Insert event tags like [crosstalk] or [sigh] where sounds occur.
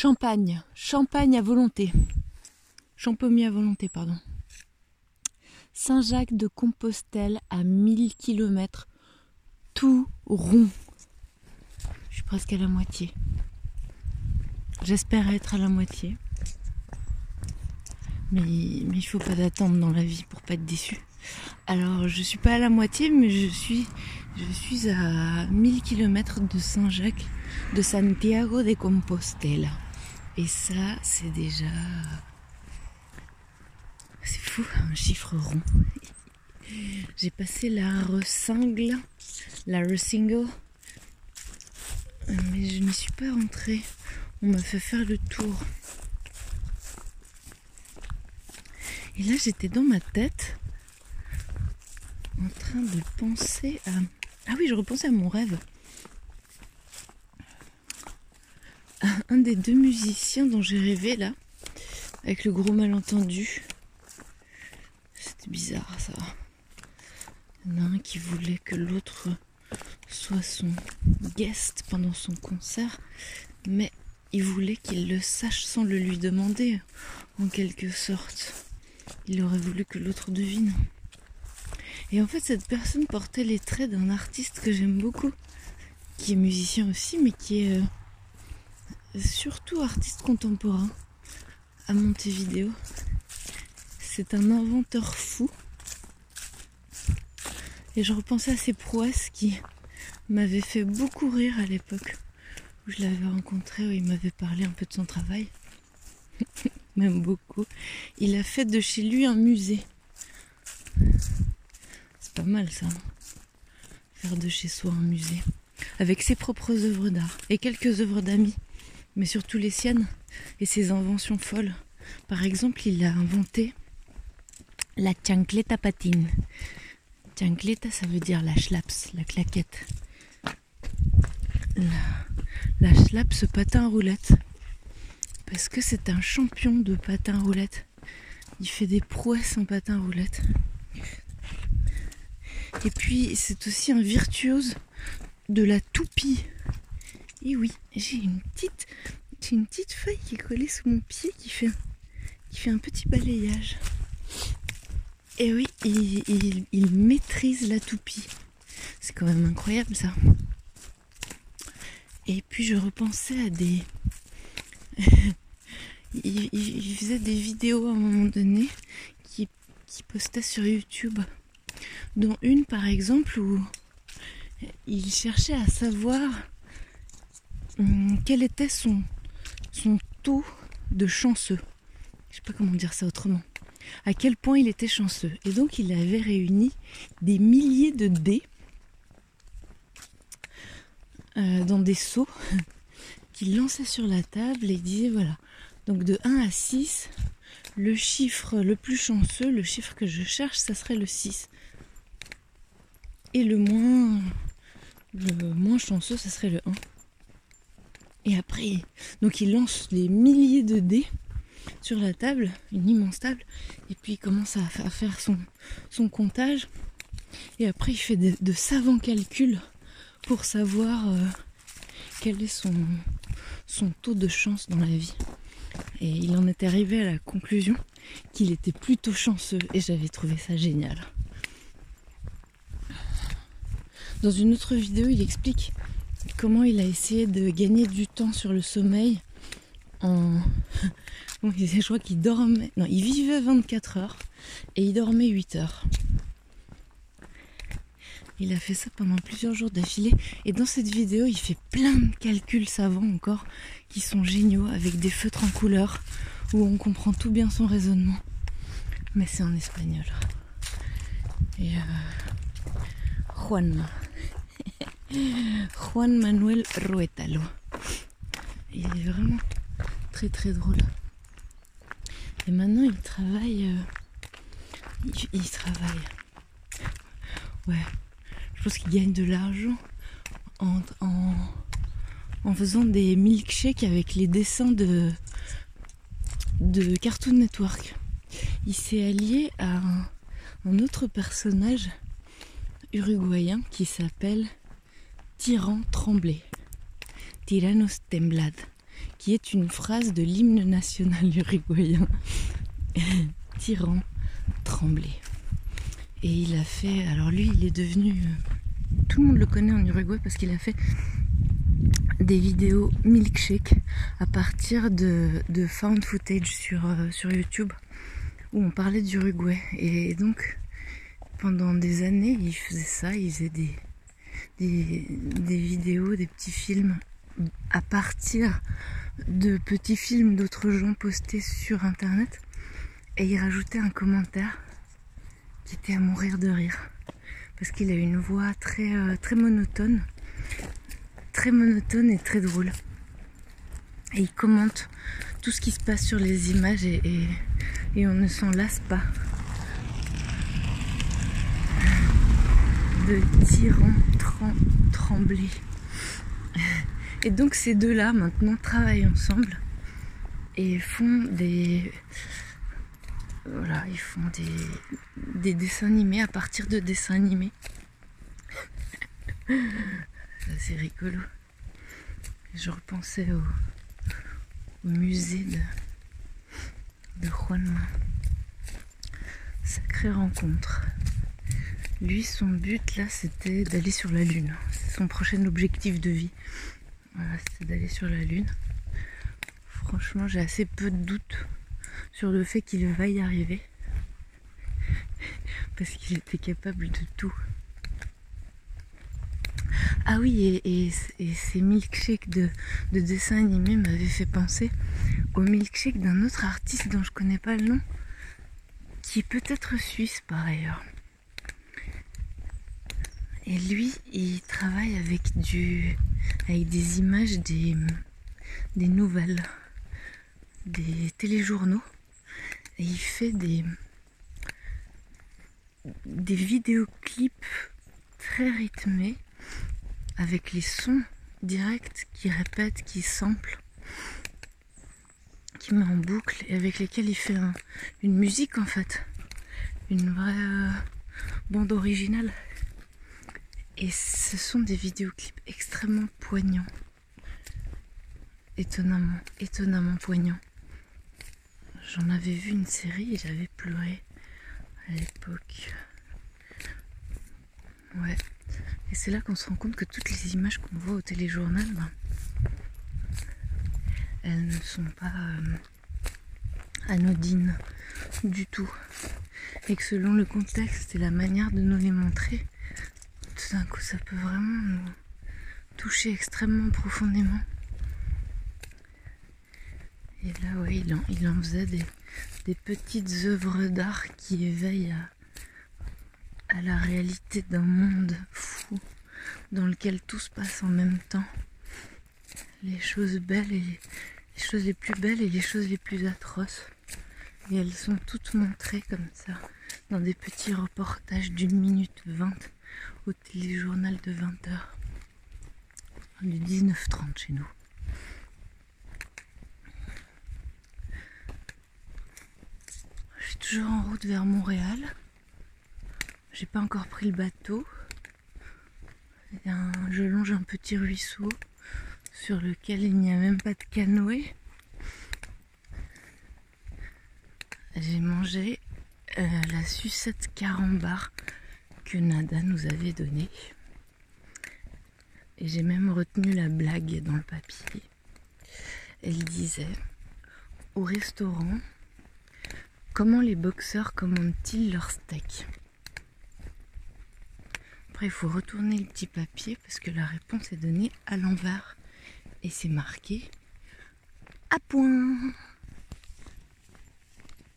Champagne, champagne à volonté. Champomie à volonté, pardon. Saint-Jacques de Compostelle à 1000 km, tout rond. Je suis presque à la moitié. J'espère être à la moitié. Mais, mais il faut pas d'attente dans la vie pour pas être déçu. Alors je suis pas à la moitié, mais je suis, je suis à 1000 km de Saint-Jacques, de Santiago de Compostela. Et ça, c'est déjà c'est fou, un chiffre rond. J'ai passé la recingle, la resingle, mais je n'y suis pas rentrée. On m'a fait faire le tour. Et là, j'étais dans ma tête en train de penser à. Ah oui, je repensais à mon rêve. [laughs] Un des deux musiciens dont j'ai rêvé là, avec le gros malentendu bizarre ça. Il y en a un qui voulait que l'autre soit son guest pendant son concert, mais il voulait qu'il le sache sans le lui demander, en quelque sorte. Il aurait voulu que l'autre devine. Et en fait, cette personne portait les traits d'un artiste que j'aime beaucoup, qui est musicien aussi, mais qui est euh, surtout artiste contemporain à Montevideo c'est un inventeur fou. Et je repensais à ses prouesses qui m'avaient fait beaucoup rire à l'époque où je l'avais rencontré, où il m'avait parlé un peu de son travail. [laughs] Même beaucoup. Il a fait de chez lui un musée. C'est pas mal ça. Faire de chez soi un musée. Avec ses propres œuvres d'art. Et quelques œuvres d'amis. Mais surtout les siennes. Et ses inventions folles. Par exemple, il a inventé la chancleta patine. Chancleta, ça veut dire la schlaps, la claquette. La, la schlaps patin roulette. Parce que c'est un champion de patin roulette. Il fait des prouesses en patin roulette. Et puis, c'est aussi un virtuose de la toupie. Et oui, j'ai une petite, une petite feuille qui est collée sous mon pied qui fait, qui fait un petit balayage. Et oui, il, maîtrise la toupie. C'est quand même incroyable ça. Et puis je repensais à des... [laughs] il, faisait des vidéos à un moment donné qui, qui postait sur YouTube. Dont une par exemple où il cherchait à savoir quel était son, son taux de chanceux? Je sais pas comment dire ça autrement à quel point il était chanceux? Et donc il avait réuni des milliers de dés euh, dans des seaux [laughs] qu'il lançait sur la table et disait voilà, donc de 1 à 6, le chiffre le plus chanceux, le chiffre que je cherche, ça serait le 6. Et le moins, le moins chanceux, ça serait le 1. Et après, donc il lance des milliers de dés sur la table, une immense table, et puis il commence à, faire son, comptage. Et après, il fait de, savants calculs pour savoir euh, quel est son, son taux de chance dans la vie. Et il en est arrivé à la conclusion qu'il était plutôt chanceux et j'avais trouvé ça génial. Dans une autre vidéo, il explique comment il a essayé de gagner du temps sur le sommeil en, [laughs] je crois qu'il dormait. Non, il vivait 24 heures et il dormait 8 heures. Il a fait ça pendant plusieurs jours d'affilée. Et dans cette vidéo, il fait plein de calculs savants encore qui sont géniaux avec des feutres en couleur où on comprend tout bien son raisonnement. Mais c'est en espagnol. Et euh, Juan. Juan Manuel Ruetalo. Il est vraiment très très drôle. Et maintenant, il travaille. Euh, il, travaille. Ouais. Je pense qu'il gagne de l'argent en, en, faisant des milkshakes avec les dessins de, de Cartoon Network. Il s'est allié à un, un autre personnage uruguayen qui s'appelle Tyran Tremblay. Tyrannos Temblad. qui est une phrase de l'hymne national [laughs] uruguayen. Tyran tremblé. Et il a fait. Alors lui, il est devenu. Tout le monde le connaît en Uruguay parce qu'il a fait des vidéos milkshake à partir de, de found footage sur, euh, sur YouTube où on parlait d'Uruguay. Et donc, pendant des années, il faisait ça, il faisait des, des, vidéos, des petits films à partir de petits films d'autres gens postés sur internet. Et il rajoutait un commentaire qui était à mourir de rire. Parce qu'il a une voix très euh, très monotone. Très monotone et très drôle. Et il commente tout ce qui se passe sur les images et, on ne s'en lasse pas de tyran tremblé et donc ces deux-là maintenant travaillent ensemble et font des voilà, ils font des, des dessins animés à partir de dessins animés. c'est rigolo. Je repensais au, musée de, de Juanma. Sacrée rencontre. Lui, son but là, c'était d'aller sur la Lune. C'est son prochain objectif de vie. Voilà, c'était d'aller sur la Lune. Franchement, j'ai assez peu de doutes sur le fait qu'il va y arriver. [laughs] Parce qu'il était capable de tout. Ah oui, et, ces milkshakes de, de dessins animés m'avaient fait penser au milkshake d'un autre artiste dont je connais pas le nom, qui est peut-être suisse par ailleurs. Et lui, il travaille avec du, avec des images des, des nouvelles, des téléjournaux, et il fait des, des vidéoclips très rythmés avec les sons directs qui répètent, qui samplent, qui met en boucle et avec lesquels il fait une musique en fait, une vraie euh, bande originale. Et ce sont des vidéoclips extrêmement poignants. Étonnamment, étonnamment poignants. J'en avais vu une série et j'avais pleuré à l'époque. Ouais. Et c'est là qu'on se rend compte que toutes les images qu'on voit au téléjournal, ben, elles ne sont pas euh, anodines du tout. Et que selon le contexte et la manière de nous les montrer, tout d'un coup ça peut vraiment nous toucher extrêmement profondément. Et là, oui, il en, il en faisait des, des petites œuvres d'art qui éveillent à, à la réalité d'un monde fou dans lequel tout se passe en même temps. Les choses belles et les, choses les plus belles et les choses les plus atroces. Et elles sont toutes montrées comme ça dans des petits reportages d'une minute vingt au téléjournal de 20 heures. Du 19h30 chez nous. Je suis toujours en route vers Montréal. J'ai pas encore pris le bateau. je longe un petit ruisseau sur lequel il n'y a même pas de canoë. J'ai mangé euh, la sucette carambar Nada nous avait donnée. Et j'ai même retenu la blague dans le papier. Elle disait au restaurant Comment les boxeurs commandent-ils leur steak? Après, il faut retourner le petit papier parce que la réponse est donnée à l'envers. Et c'est marqué à point.